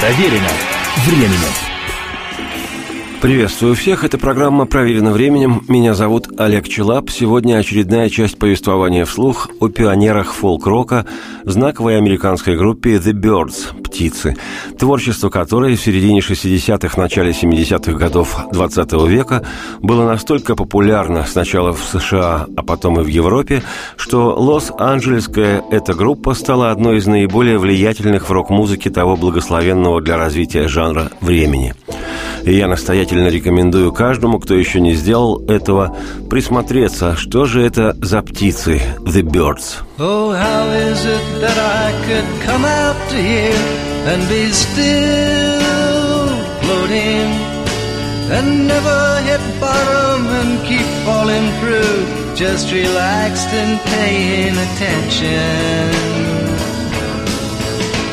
Проверено временем. Приветствую всех, это программа «Проверено временем». Меня зовут Олег Челап. Сегодня очередная часть повествования вслух о пионерах фолк-рока, знаковой американской группе The Birds – «Птицы», творчество которой в середине 60-х, начале 70-х годов 20 века было настолько популярно сначала в США, а потом и в Европе, что Лос-Анджелесская эта группа стала одной из наиболее влиятельных в рок-музыке того благословенного для развития жанра времени – и я настоятельно рекомендую каждому, кто еще не сделал этого, присмотреться, что же это за птицы The Birds. Oh, how is it that I could come out to here and be still floating and never hit bottom and keep falling through, just relaxed and paying attention.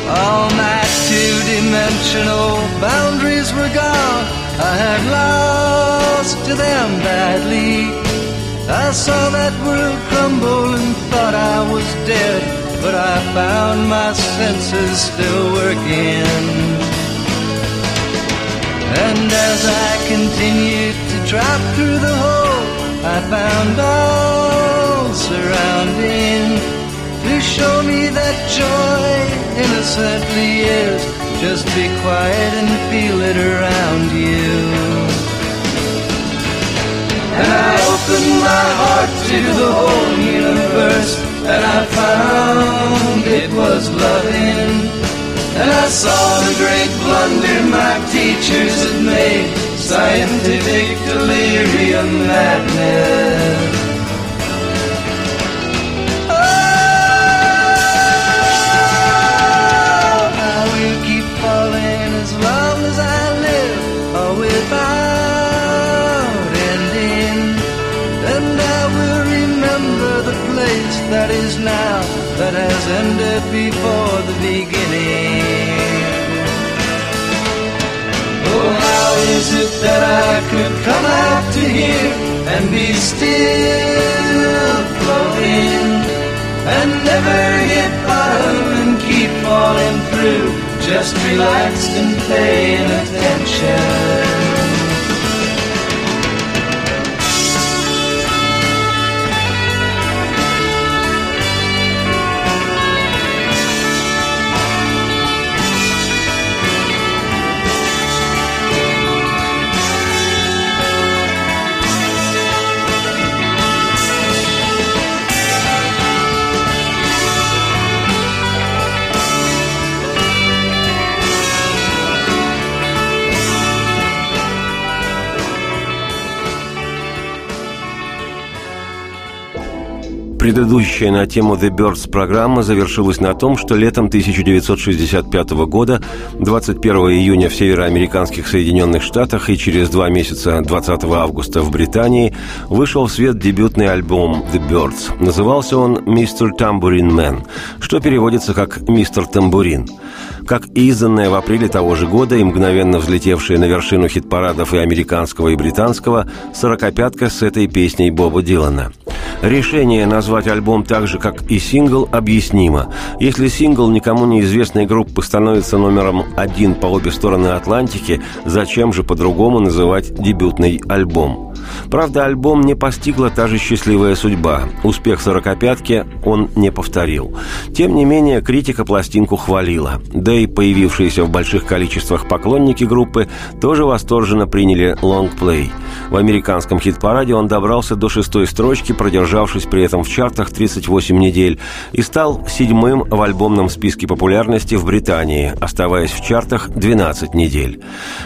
All my two-dimensional boundaries were gone. I had lost to them badly. I saw that world crumble and thought I was dead, but I found my senses still working. And as I continued to drop through the hole, I found all surrounding to show me that joy innocently is. Just be quiet and feel it around you. And I opened my heart to the whole universe, and I found it was loving. And I saw the great blunder my teachers had made, scientific delirium madness. Ended before the beginning. Oh, how is it that I could come out to here and be still floating and never hit bottom and keep falling through, just relaxed and paying attention? Предыдущая на тему The Birds программа завершилась на том, что летом 1965 года, 21 июня в североамериканских Соединенных Штатах и через два месяца, 20 августа в Британии, вышел в свет дебютный альбом The Birds. Назывался он «Mr. Tambourine Man», что переводится как «Мистер Тамбурин» как изданная в апреле того же года и мгновенно взлетевшая на вершину хит-парадов и американского, и британского «Сорокопятка» с этой песней Боба Дилана. Решение назвать альбом так же, как и сингл, объяснимо. Если сингл никому неизвестной группы становится номером один по обе стороны Атлантики, зачем же по-другому называть дебютный альбом? Правда, альбом не постигла та же счастливая судьба. Успех «Сорокопятки» он не повторил. Тем не менее, критика пластинку хвалила. Да и появившиеся в больших количествах поклонники группы тоже восторженно приняли лонгплей. В американском хит-параде он добрался до шестой строчки, продержавшись при этом в чартах 38 недель, и стал седьмым в альбомном списке популярности в Британии, оставаясь в чартах 12 недель.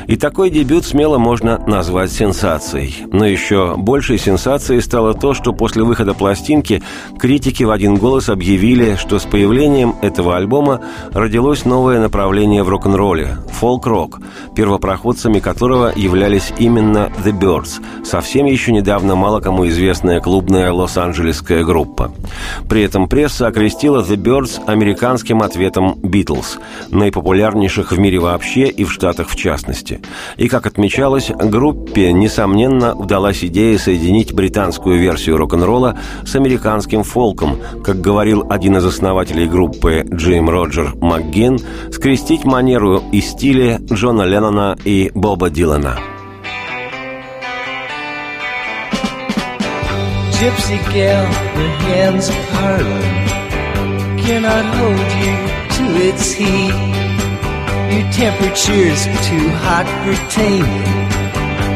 И такой дебют смело можно назвать сенсацией. Но еще большей сенсацией стало то, что после выхода пластинки критики в один голос объявили, что с появлением этого альбома родилось новое направление в рок-н-ролле – фолк-рок, первопроходцами которого являлись именно The Birds, совсем еще недавно мало кому известная клубная лос-анджелесская группа. При этом пресса окрестила The Birds американским ответом Beatles, наипопулярнейших в мире вообще и в Штатах в частности. И, как отмечалось, группе, несомненно, удалось родилась идея соединить британскую версию рок-н-ролла с американским фолком, как говорил один из основателей группы Джим Роджер МакГин, скрестить манеру и стили Джона Леннона и Боба Дилана. Gypsy gal, the hands of Harlem cannot hold you to its heat. Your temperature's too hot for taming.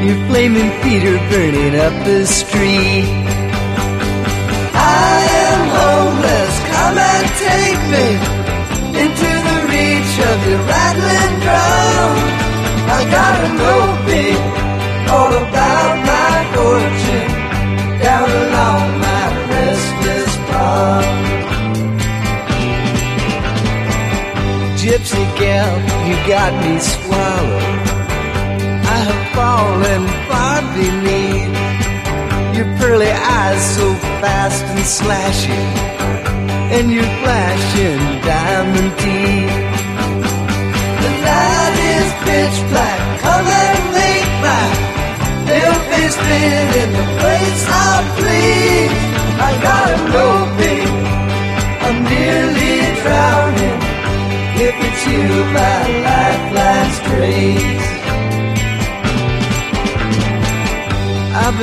Your flaming feet are burning up the street. I am homeless, come and take me into the reach of your rattling drum. I gotta know, all about my fortune down along my restless prom. gypsy gal, you got me swallowed. Fallen far beneath your pearly eyes so fast and slashing, and your flashing diamond teeth.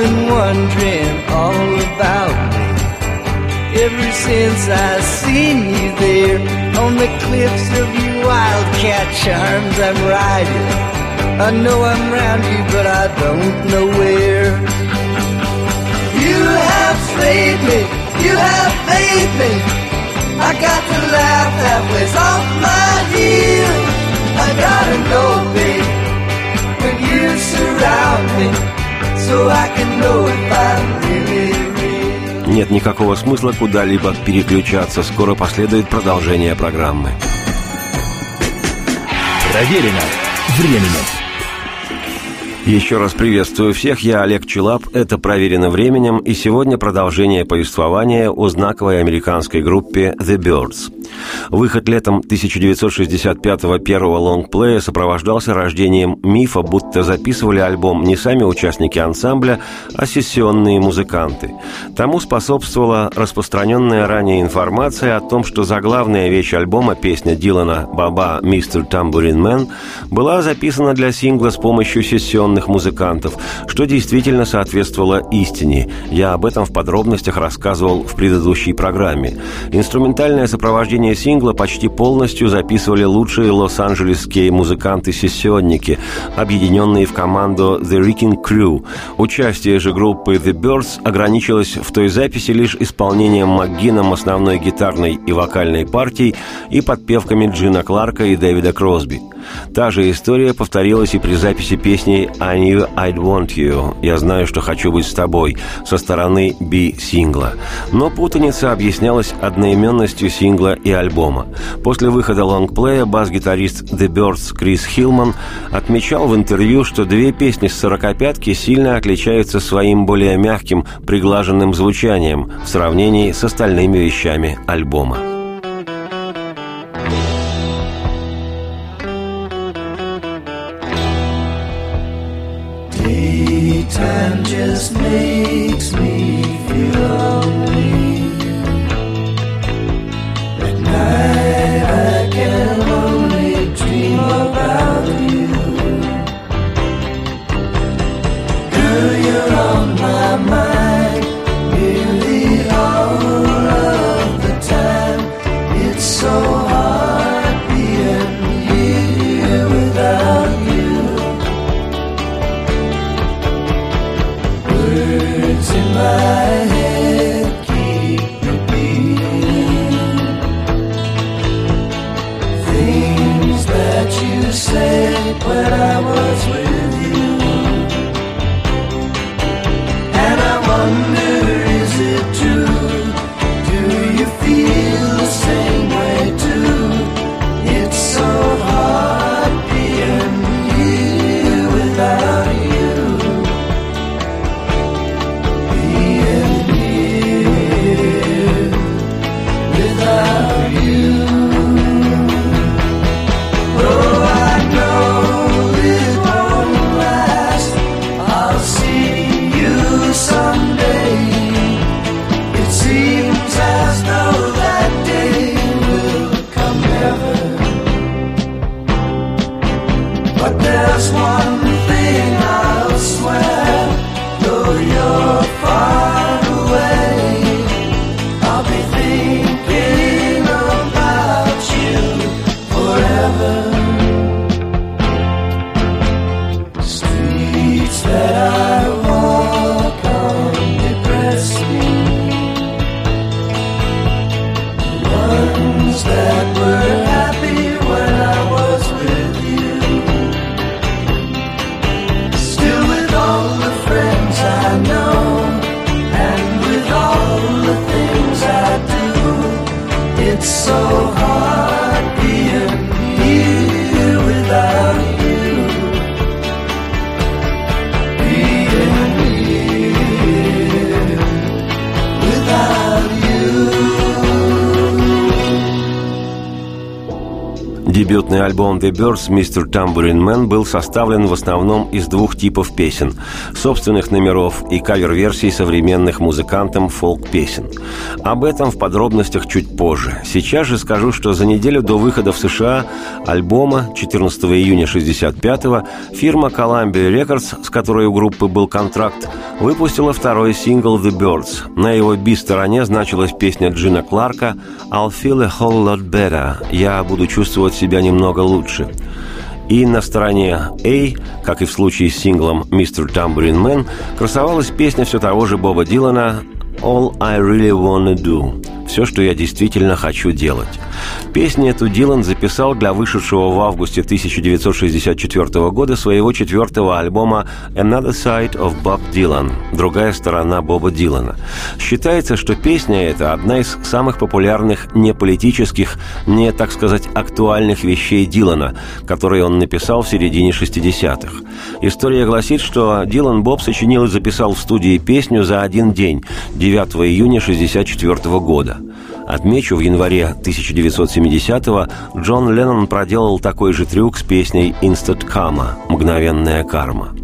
Been wondering all about me ever since I seen you there on the cliffs of your wildcat charms. I'm riding. I know I'm round you, but I don't know where. You have slayed me. You have made me. I got to laugh halfway's off my heel. I gotta know, babe, when you surround me, Нет никакого смысла куда-либо переключаться. Скоро последует продолжение программы. Проверено временем. Еще раз приветствую всех, я Олег Челап, это «Проверено временем», и сегодня продолжение повествования о знаковой американской группе «The Birds». Выход летом 1965-го первого лонгплея сопровождался рождением мифа, будто записывали альбом не сами участники ансамбля, а сессионные музыканты. Тому способствовала распространенная ранее информация о том, что заглавная вещь альбома, песня Дилана «Баба Мистер Тамбурин Мэн», была записана для сингла с помощью сессионных музыкантов, что действительно соответствовало истине. Я об этом в подробностях рассказывал в предыдущей программе. Инструментальное сопровождение звучание сингла почти полностью записывали лучшие лос-анджелесские музыканты-сессионники, объединенные в команду The Wrecking Crew. Участие же группы The Birds ограничилось в той записи лишь исполнением МакГином основной гитарной и вокальной партий и подпевками Джина Кларка и Дэвида Кросби. Та же история повторилась и при записи песни «I knew I'd want you» «Я знаю, что хочу быть с тобой» со стороны B-сингла. Но путаница объяснялась одноименностью сингла и альбома. После выхода лонгплея бас-гитарист The Birds Крис Хилман отмечал в интервью, что две песни с «сорокопятки» сильно отличаются своим более мягким, приглаженным звучанием в сравнении с остальными вещами альбома. Daytime just me Дебютный альбом The Birds Mr. Tambourine Man был составлен в основном из двух типов песен – собственных номеров и кавер-версий современных музыкантам фолк-песен. Об этом в подробностях чуть позже. Сейчас же скажу, что за неделю до выхода в США альбома 14 июня 65-го фирма Columbia Records, с которой у группы был контракт, выпустила второй сингл The Birds. На его би-стороне значилась песня Джина Кларка «I'll feel a whole lot better» – «Я буду чувствовать себя немного лучше. И на стороне A, как и в случае с синглом «Mr. Tambourine Man», красовалась песня все того же Боба Дилана «All I Really Wanna Do» – «Все, что я действительно хочу делать». Песню эту Дилан записал для вышедшего в августе 1964 года своего четвертого альбома «Another Side of Bob Dylan» – «Другая сторона Боба Дилана». Считается, что песня эта одна из самых популярных не политических, не, так сказать, актуальных вещей Дилана, которые он написал в середине 60-х. История гласит, что Дилан Боб сочинил и записал в студии песню за один день, 9 июня 1964 года. Отмечу, в январе 1970-го Джон Леннон проделал такой же трюк с песней «Instant Karma» – «Мгновенная карма».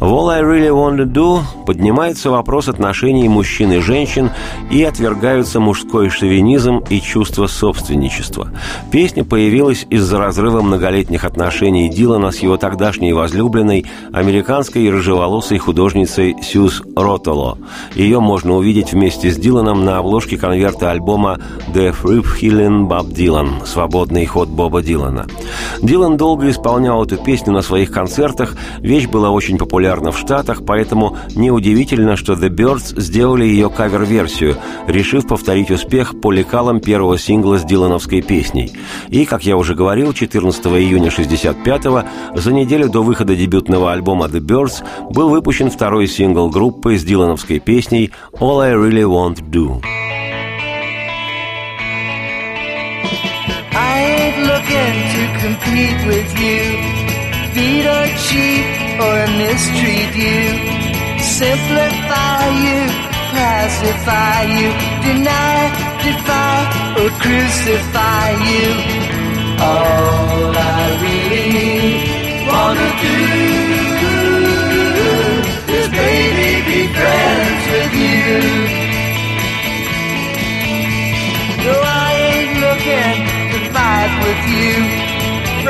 В «All I Really Want to Do» поднимается вопрос отношений мужчин и женщин и отвергаются мужской шовинизм и чувство собственничества. Песня появилась из-за разрыва многолетних отношений Дилана с его тогдашней возлюбленной, американской рыжеволосой художницей Сьюз Ротоло. Ее можно увидеть вместе с Диланом на обложке конверта альбома «The Free Healing Bob Dylan» – «Свободный ход Боба Дилана». Дилан долго исполнял эту песню на своих концертах, вещь была очень популярна в Штатах, поэтому неудивительно, что The Birds сделали ее кавер-версию, решив повторить успех по лекалам первого сингла с дилановской песней. И, как я уже говорил, 14 июня 65-го, за неделю до выхода дебютного альбома The Birds, был выпущен второй сингл группы с дилановской песней «All I Really Want to Do». Compete with you feet are cheap or mistreat you, simplify you, pacify you, deny, defy, or crucify you. All I really wanna do is baby be friends with you. No, I ain't looking to fight with you,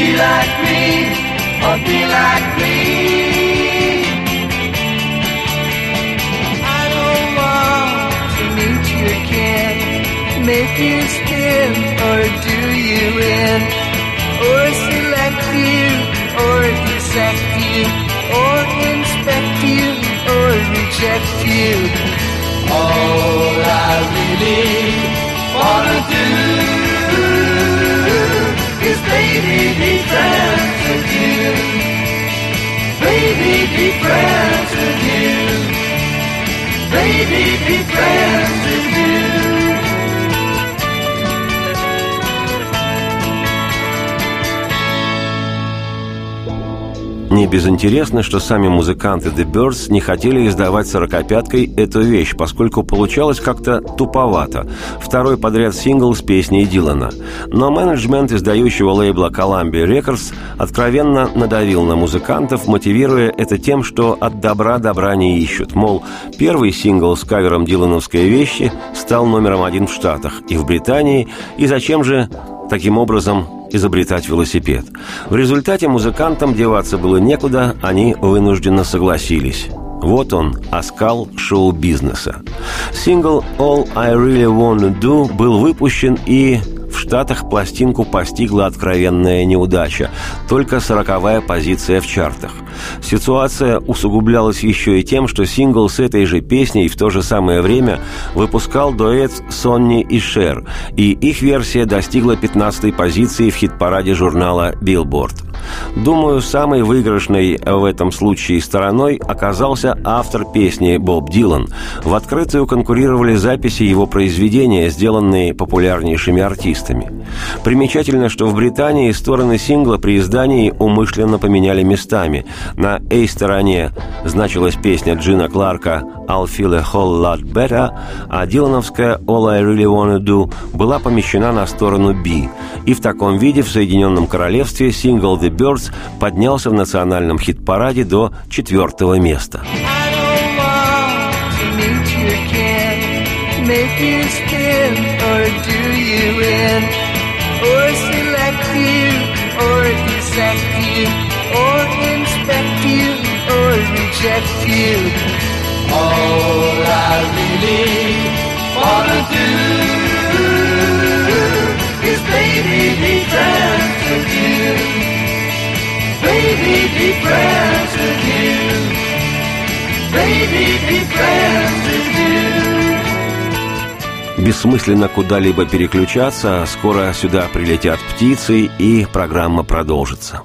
see like me, or be like me. I don't want to meet you again, make you spin or do you in, or select you or dissect you, or inspect you or reject you. All I really wanna do baby be friends with you. Baby be friends with you. Baby be friends with you. Безинтересно, что сами музыканты The Birds не хотели издавать сорокопяткой эту вещь, поскольку получалось как-то туповато. Второй подряд сингл с песней Дилана. Но менеджмент издающего лейбла Columbia Records откровенно надавил на музыкантов, мотивируя это тем, что от добра добра не ищут. Мол, первый сингл с кавером дилановской вещи стал номером один в Штатах и в Британии, и зачем же таким образом изобретать велосипед. В результате музыкантам деваться было некуда, они вынужденно согласились. Вот он, оскал шоу-бизнеса. Сингл «All I Really Wanna Do» был выпущен и Штатах пластинку постигла откровенная неудача, только сороковая позиция в чартах. Ситуация усугублялась еще и тем, что сингл с этой же песней в то же самое время выпускал дуэт Сонни и Шер, и их версия достигла 15-й позиции в хит-параде журнала Billboard. Думаю, самой выигрышной в этом случае стороной оказался автор песни Боб Дилан. В открытую конкурировали записи его произведения, сделанные популярнейшими артистами. Примечательно, что в Британии стороны сингла при издании умышленно поменяли местами. На A-стороне значилась песня Джина Кларка «I'll feel a whole lot better», а Дилановская «All I really wanna do» была помещена на сторону B. И в таком виде в Соединенном Королевстве сингл «The Birds» поднялся в национальном хит-параде до четвертого места. make you all I really wanna do is baby be friends with you Baby, be friends with you. Baby, be friends with you. Бессмысленно куда-либо переключаться, скоро сюда прилетят птицы, и программа продолжится.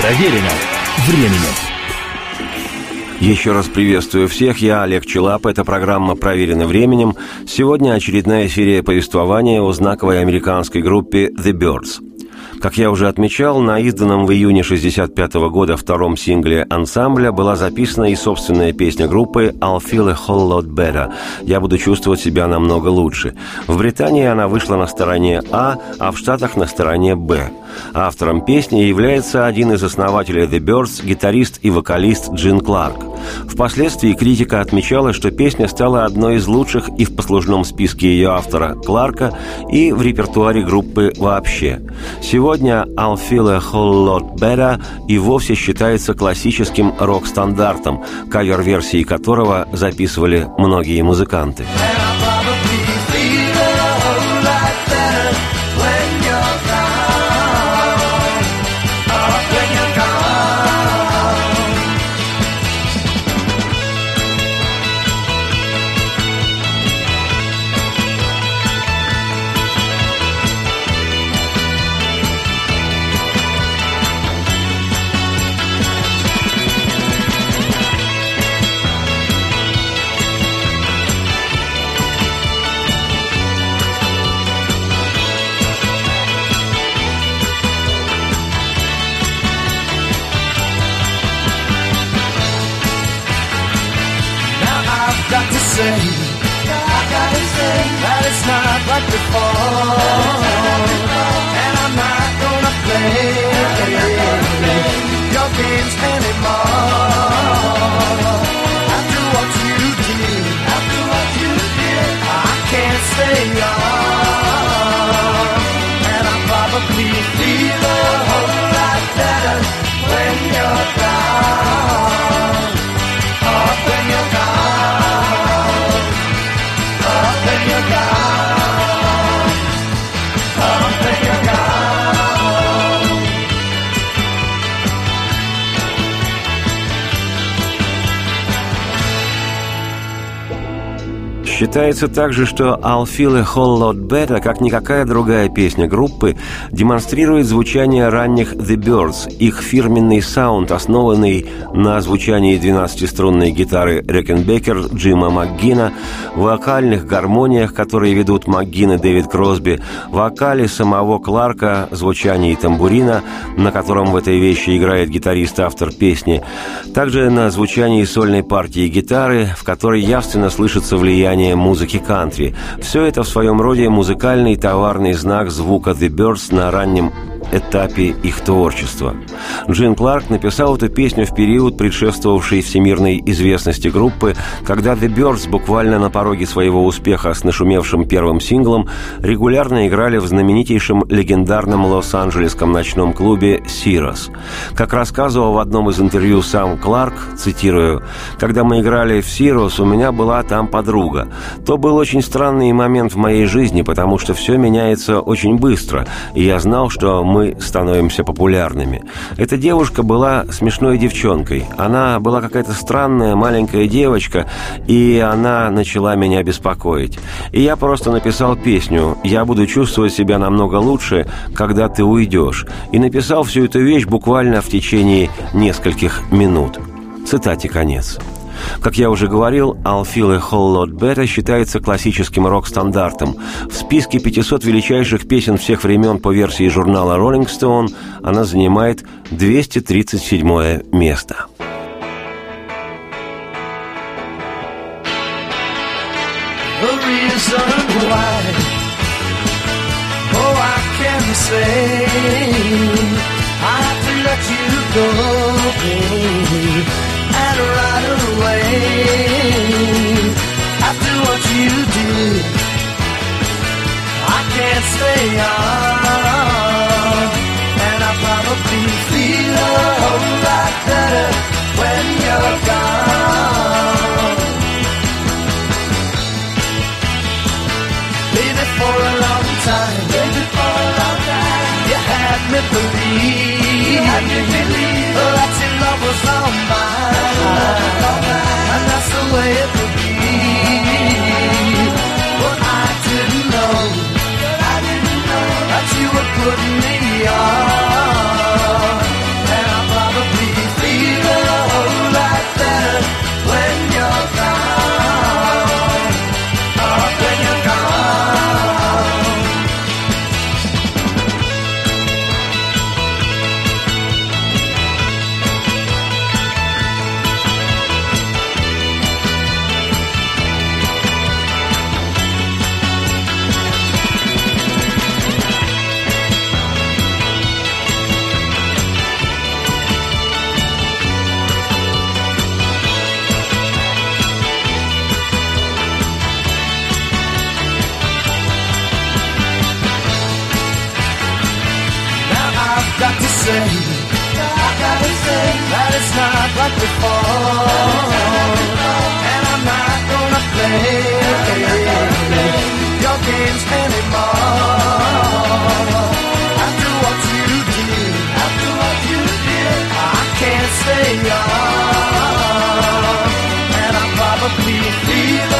Проверено временем. Еще раз приветствую всех, я Олег Челап, эта программа «Проверена временем». Сегодня очередная серия повествования о знаковой американской группе «The Birds». Как я уже отмечал, на изданном в июне 65 года втором сингле ансамбля была записана и собственная песня группы «I'll feel a whole lot better» «Я буду чувствовать себя намного лучше». В Британии она вышла на стороне А, а в Штатах на стороне Б. Автором песни является один из основателей The Birds, гитарист и вокалист Джин Кларк. Впоследствии критика отмечала, что песня стала одной из лучших и в послужном списке ее автора Кларка, и в репертуаре группы вообще. Сегодня «I'll feel a whole lot better» и вовсе считается классическим рок-стандартом, кавер-версии которого записывали многие музыканты. before. Считается также, что «I'll feel a whole lot better», как никакая другая песня группы, демонстрирует звучание ранних The Birds, их фирменный саунд, основанный на звучании 12-струнной гитары Рекенбекер Джима МакГина, вокальных гармониях, которые ведут МакГин и Дэвид Кросби, вокале самого Кларка, звучании тамбурина, на котором в этой вещи играет гитарист-автор песни, также на звучании сольной партии гитары, в которой явственно слышится влияние музыки кантри. Все это в своем роде музыкальный товарный знак звука The Birds на раннем этапе их творчества. Джин Кларк написал эту песню в период, предшествовавший всемирной известности группы, когда The Birds буквально на пороге своего успеха с нашумевшим первым синглом регулярно играли в знаменитейшем легендарном лос-анджелесском ночном клубе «Сирос». Как рассказывал в одном из интервью сам Кларк, цитирую, «Когда мы играли в «Сирос», у меня была там подруга. То был очень странный момент в моей жизни, потому что все меняется очень быстро, и я знал, что мы становимся популярными. Эта девушка была смешной девчонкой. Она была какая-то странная маленькая девочка, и она начала меня беспокоить. И я просто написал песню «Я буду чувствовать себя намного лучше, когда ты уйдешь». И написал всю эту вещь буквально в течение нескольких минут. Цитате конец. Как я уже говорил, «I'll Feel a Whole Lot Better» считается классическим рок-стандартом. В списке 500 величайших песен всех времен по версии журнала Rolling Stone она занимает 237 место. say I have to let you go, babe. and away. yeah. It's not like before. And I'm not gonna play your games anymore. After what you did, after what you did, I can't stay on. And I probably feel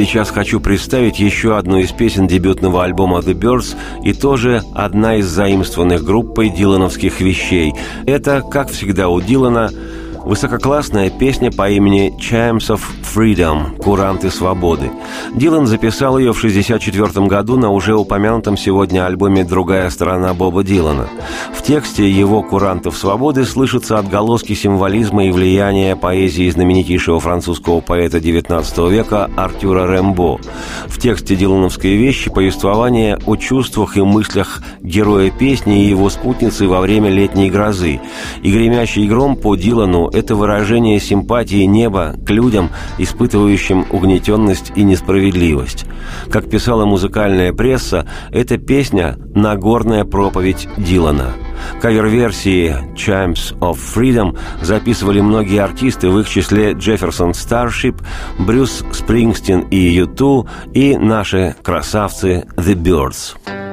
Сейчас хочу представить еще одну из песен дебютного альбома The Birds и тоже одна из заимствованных группой дилановских вещей. Это, как всегда у Дилана, Высококлассная песня по имени «Chimes of Freedom» – «Куранты свободы». Дилан записал ее в 1964 году на уже упомянутом сегодня альбоме «Другая сторона» Боба Дилана. В тексте его «Курантов свободы» слышатся отголоски символизма и влияния поэзии знаменитейшего французского поэта XIX века Артюра Рэмбо. В тексте дилановской вещи повествование о чувствах и мыслях героя песни и его спутницы во время летней грозы. И гремящий гром по Дилану – это выражение симпатии неба к людям, испытывающим угнетенность и несправедливость. Как писала музыкальная пресса, эта песня – Нагорная проповедь Дилана – Кавер-версии «Chimes of Freedom» записывали многие артисты, в их числе Джефферсон Старшип, Брюс Спрингстин и Юту, и наши красавцы The Birds.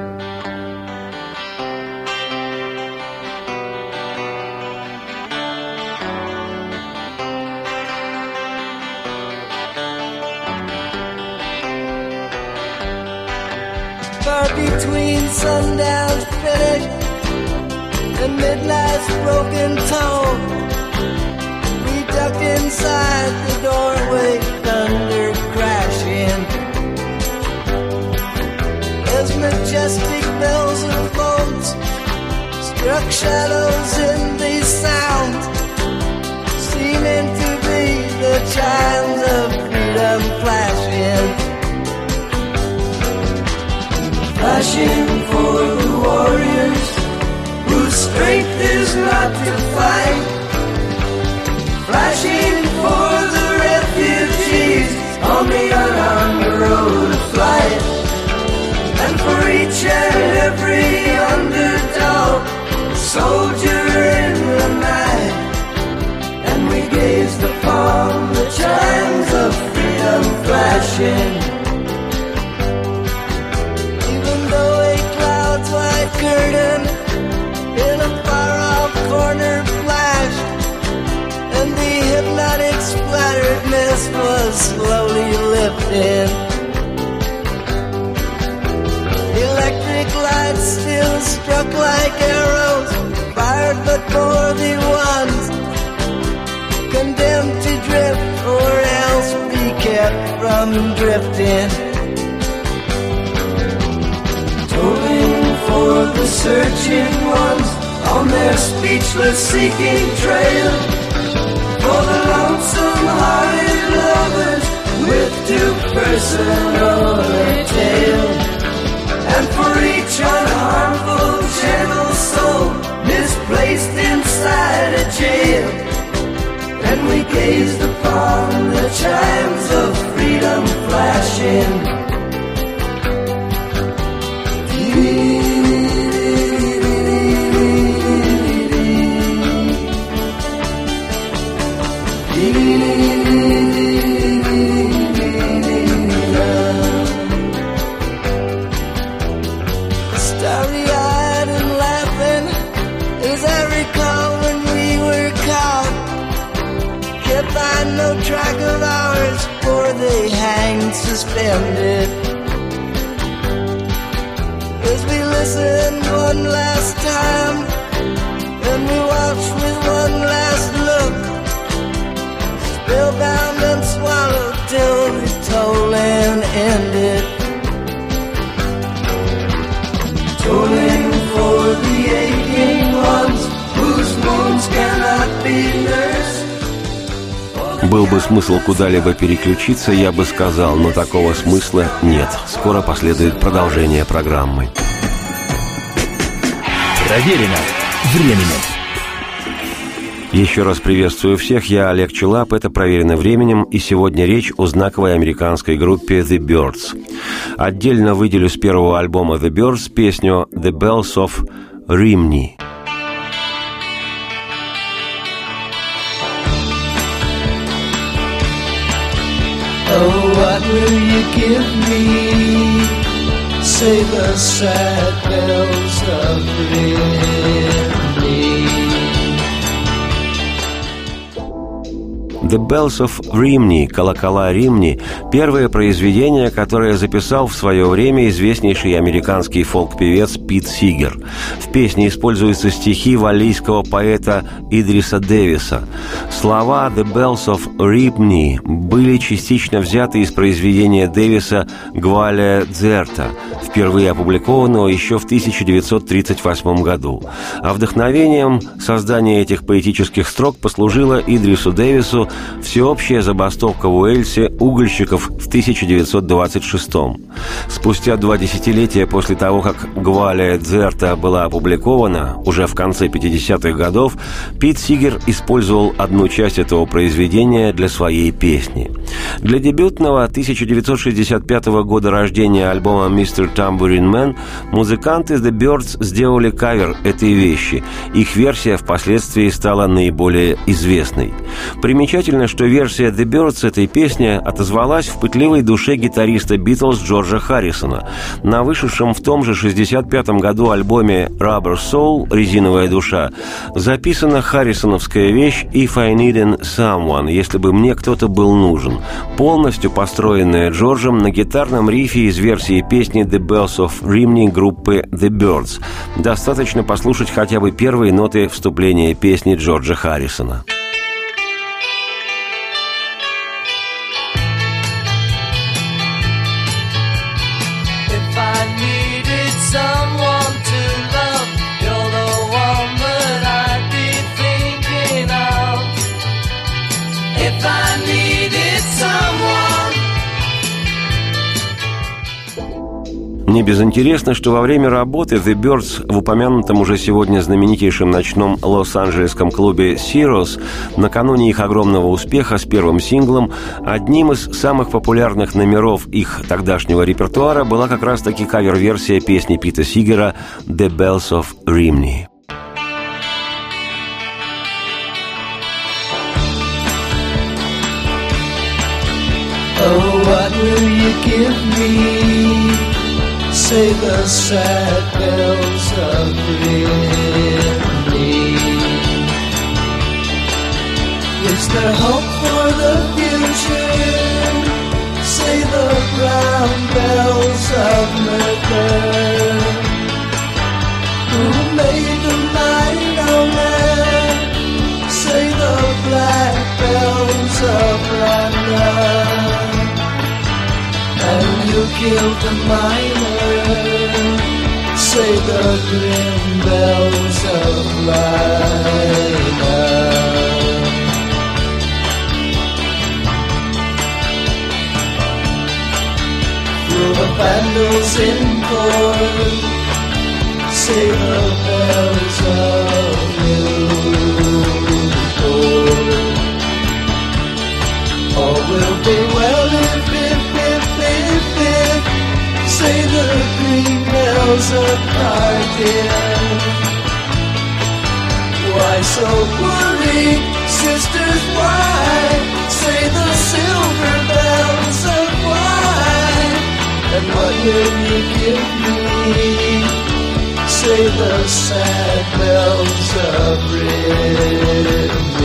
this broken toe. We ducked inside the doorway, thunder crashing. As majestic bells and boats struck shadows. is not to fight. Flashing for the refugees on the unarmed road of flight. And for each and every underdog, soldier in the night. And we gazed upon the chimes of freedom flashing. Even though a cloud's white curtain splattered mist was slowly lifting. Electric lights still struck like arrows, fired but for the ones, condemned to drift or else be kept from drifting. Tolling for the searching ones on their speechless seeking trail. For the lonesome hearted lovers with too personal a. And for each unharmful gentle soul misplaced inside a jail. And we gazed upon the chimes of freedom flashing suspended As we listen one last time And we watch with one last look Spellbound and swallowed till the tolling ended Был бы смысл куда-либо переключиться, я бы сказал, но такого смысла нет. Скоро последует продолжение программы. Проверено временем. Еще раз приветствую всех, я Олег Челап, это «Проверено временем», и сегодня речь о знаковой американской группе The Birds. Отдельно выделю с первого альбома The Birds песню «The Bells of Rimney». What will you give me? Say the sad bells of Rimini. «The Bells of Rimney» — «Колокола Римни» — первое произведение, которое записал в свое время известнейший американский фолк-певец Пит Сигер. В песне используются стихи валлийского поэта Идриса Дэвиса. Слова «The Bells of Rimney» были частично взяты из произведения Дэвиса «Гваля Дзерта», впервые опубликованного еще в 1938 году. А вдохновением создания этих поэтических строк послужило Идрису Дэвису всеобщая забастовка в Уэльсе угольщиков в 1926 Спустя два десятилетия после того, как «Гвалия Дзерта» была опубликована, уже в конце 50-х годов, Пит Сигер использовал одну часть этого произведения для своей песни. Для дебютного 1965 года рождения альбома «Мистер Tambourine Man» музыканты The Birds сделали кавер этой вещи. Их версия впоследствии стала наиболее известной. Примечательно, что версия The Birds этой песни отозвалась в пытливой душе гитариста Битлз Джорджа Харрисона. На вышедшем в том же 65 году альбоме Rubber Soul «Резиновая душа» записана харрисоновская вещь «If I Needed Someone», если бы мне кто-то был нужен, полностью построенная Джорджем на гитарном рифе из версии песни «The Bells of Rimney» группы The Birds. Достаточно послушать хотя бы первые ноты вступления песни Джорджа Харрисона. Не безинтересно, что во время работы The Birds в упомянутом уже сегодня знаменитейшем ночном лос-анджелесском клубе Сирос накануне их огромного успеха с первым синглом одним из самых популярных номеров их тогдашнего репертуара была как раз-таки кавер-версия песни Пита Сигера «The Bells of Rimney». Oh, what will you give me? Say the sad bells of Rimini. Is there hope for the future? Say the brown bells killed the miner say the grim bells of Lina. Through the vandals in court, say the bells of say the green bells of Cardiff. Why so worried, sisters? Why say the silver bells of wine? And what will you give me? Say the sad bells of Rimini.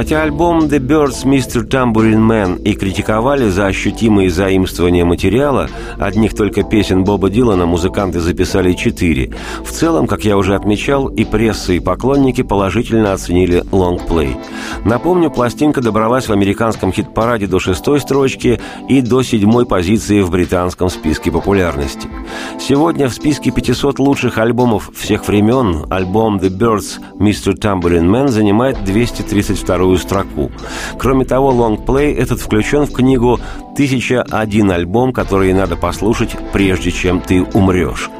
Хотя альбом «The Birds, Mr. Tambourine Man» и критиковали за ощутимые заимствования материала, одних только песен Боба Дилана музыканты записали четыре. В целом, как я уже отмечал, и пресса, и поклонники положительно оценили лонгплей. Напомню, пластинка добралась в американском хит-параде до шестой строчки и до седьмой позиции в британском списке популярности. Сегодня в списке 500 лучших альбомов всех времен альбом «The Birds, Mr. Tambourine Man» занимает 232 вторую строку. Кроме того, лонгплей этот включен в книгу «1001 альбом, который надо послушать, прежде чем ты умрешь».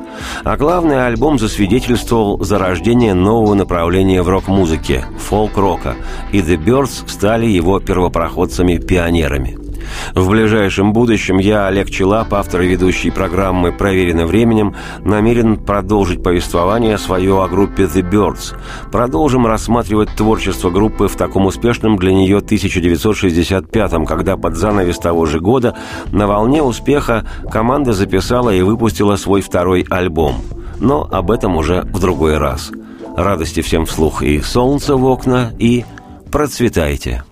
А главный альбом засвидетельствовал зарождение нового направления в рок-музыке – фолк-рока, и The Birds стали его первопроходцами-пионерами. В ближайшем будущем я, Олег Челап, автор и ведущий программы «Проверено временем», намерен продолжить повествование свое о группе «The Birds». Продолжим рассматривать творчество группы в таком успешном для нее 1965-м, когда под занавес того же года на волне успеха команда записала и выпустила свой второй альбом. Но об этом уже в другой раз. Радости всем вслух и солнца в окна, и процветайте!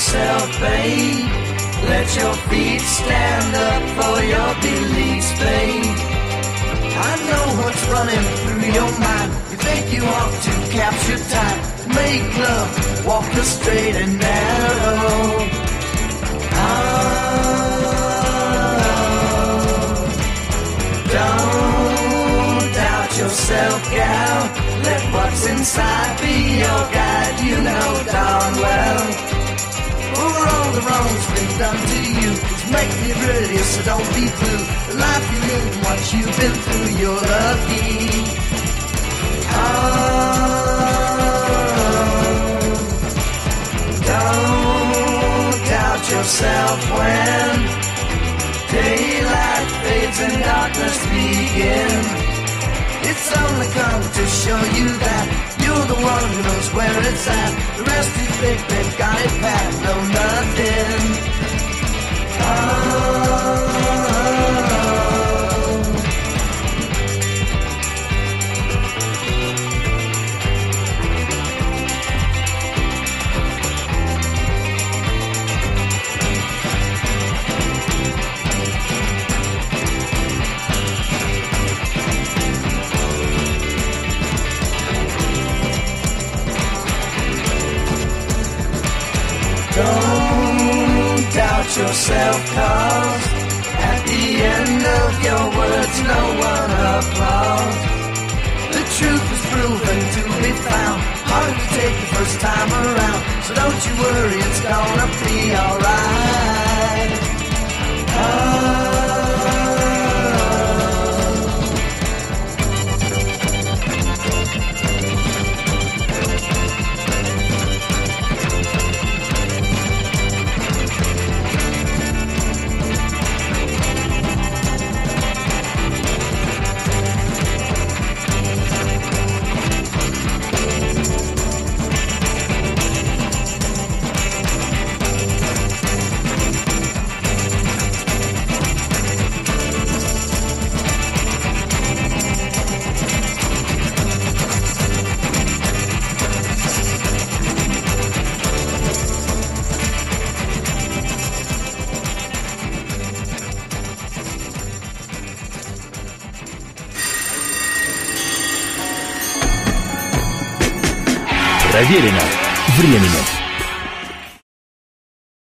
Yourself, babe. Let your feet stand up for your beliefs, babe. I know what's running through your mind. You think you ought to capture time, make love, walk the straight and narrow. Oh, don't doubt yourself, gal. Let what's inside be your guide. You know darn well for all the wrongs been done to you. Just make me ready, so don't be blue. The life you live, and what you've been through, you're lucky. Oh, don't doubt yourself when daylight fades and darkness begins. It's only come to show you that you're the one who knows where it's at. The rest you think they've got it pat, know nothing. Don't yourself, cause at the end of your words, no one applauds. The truth is proven to be found, hard to take the first time around. So don't you worry, it's gonna be alright. Oh. Проверено временем.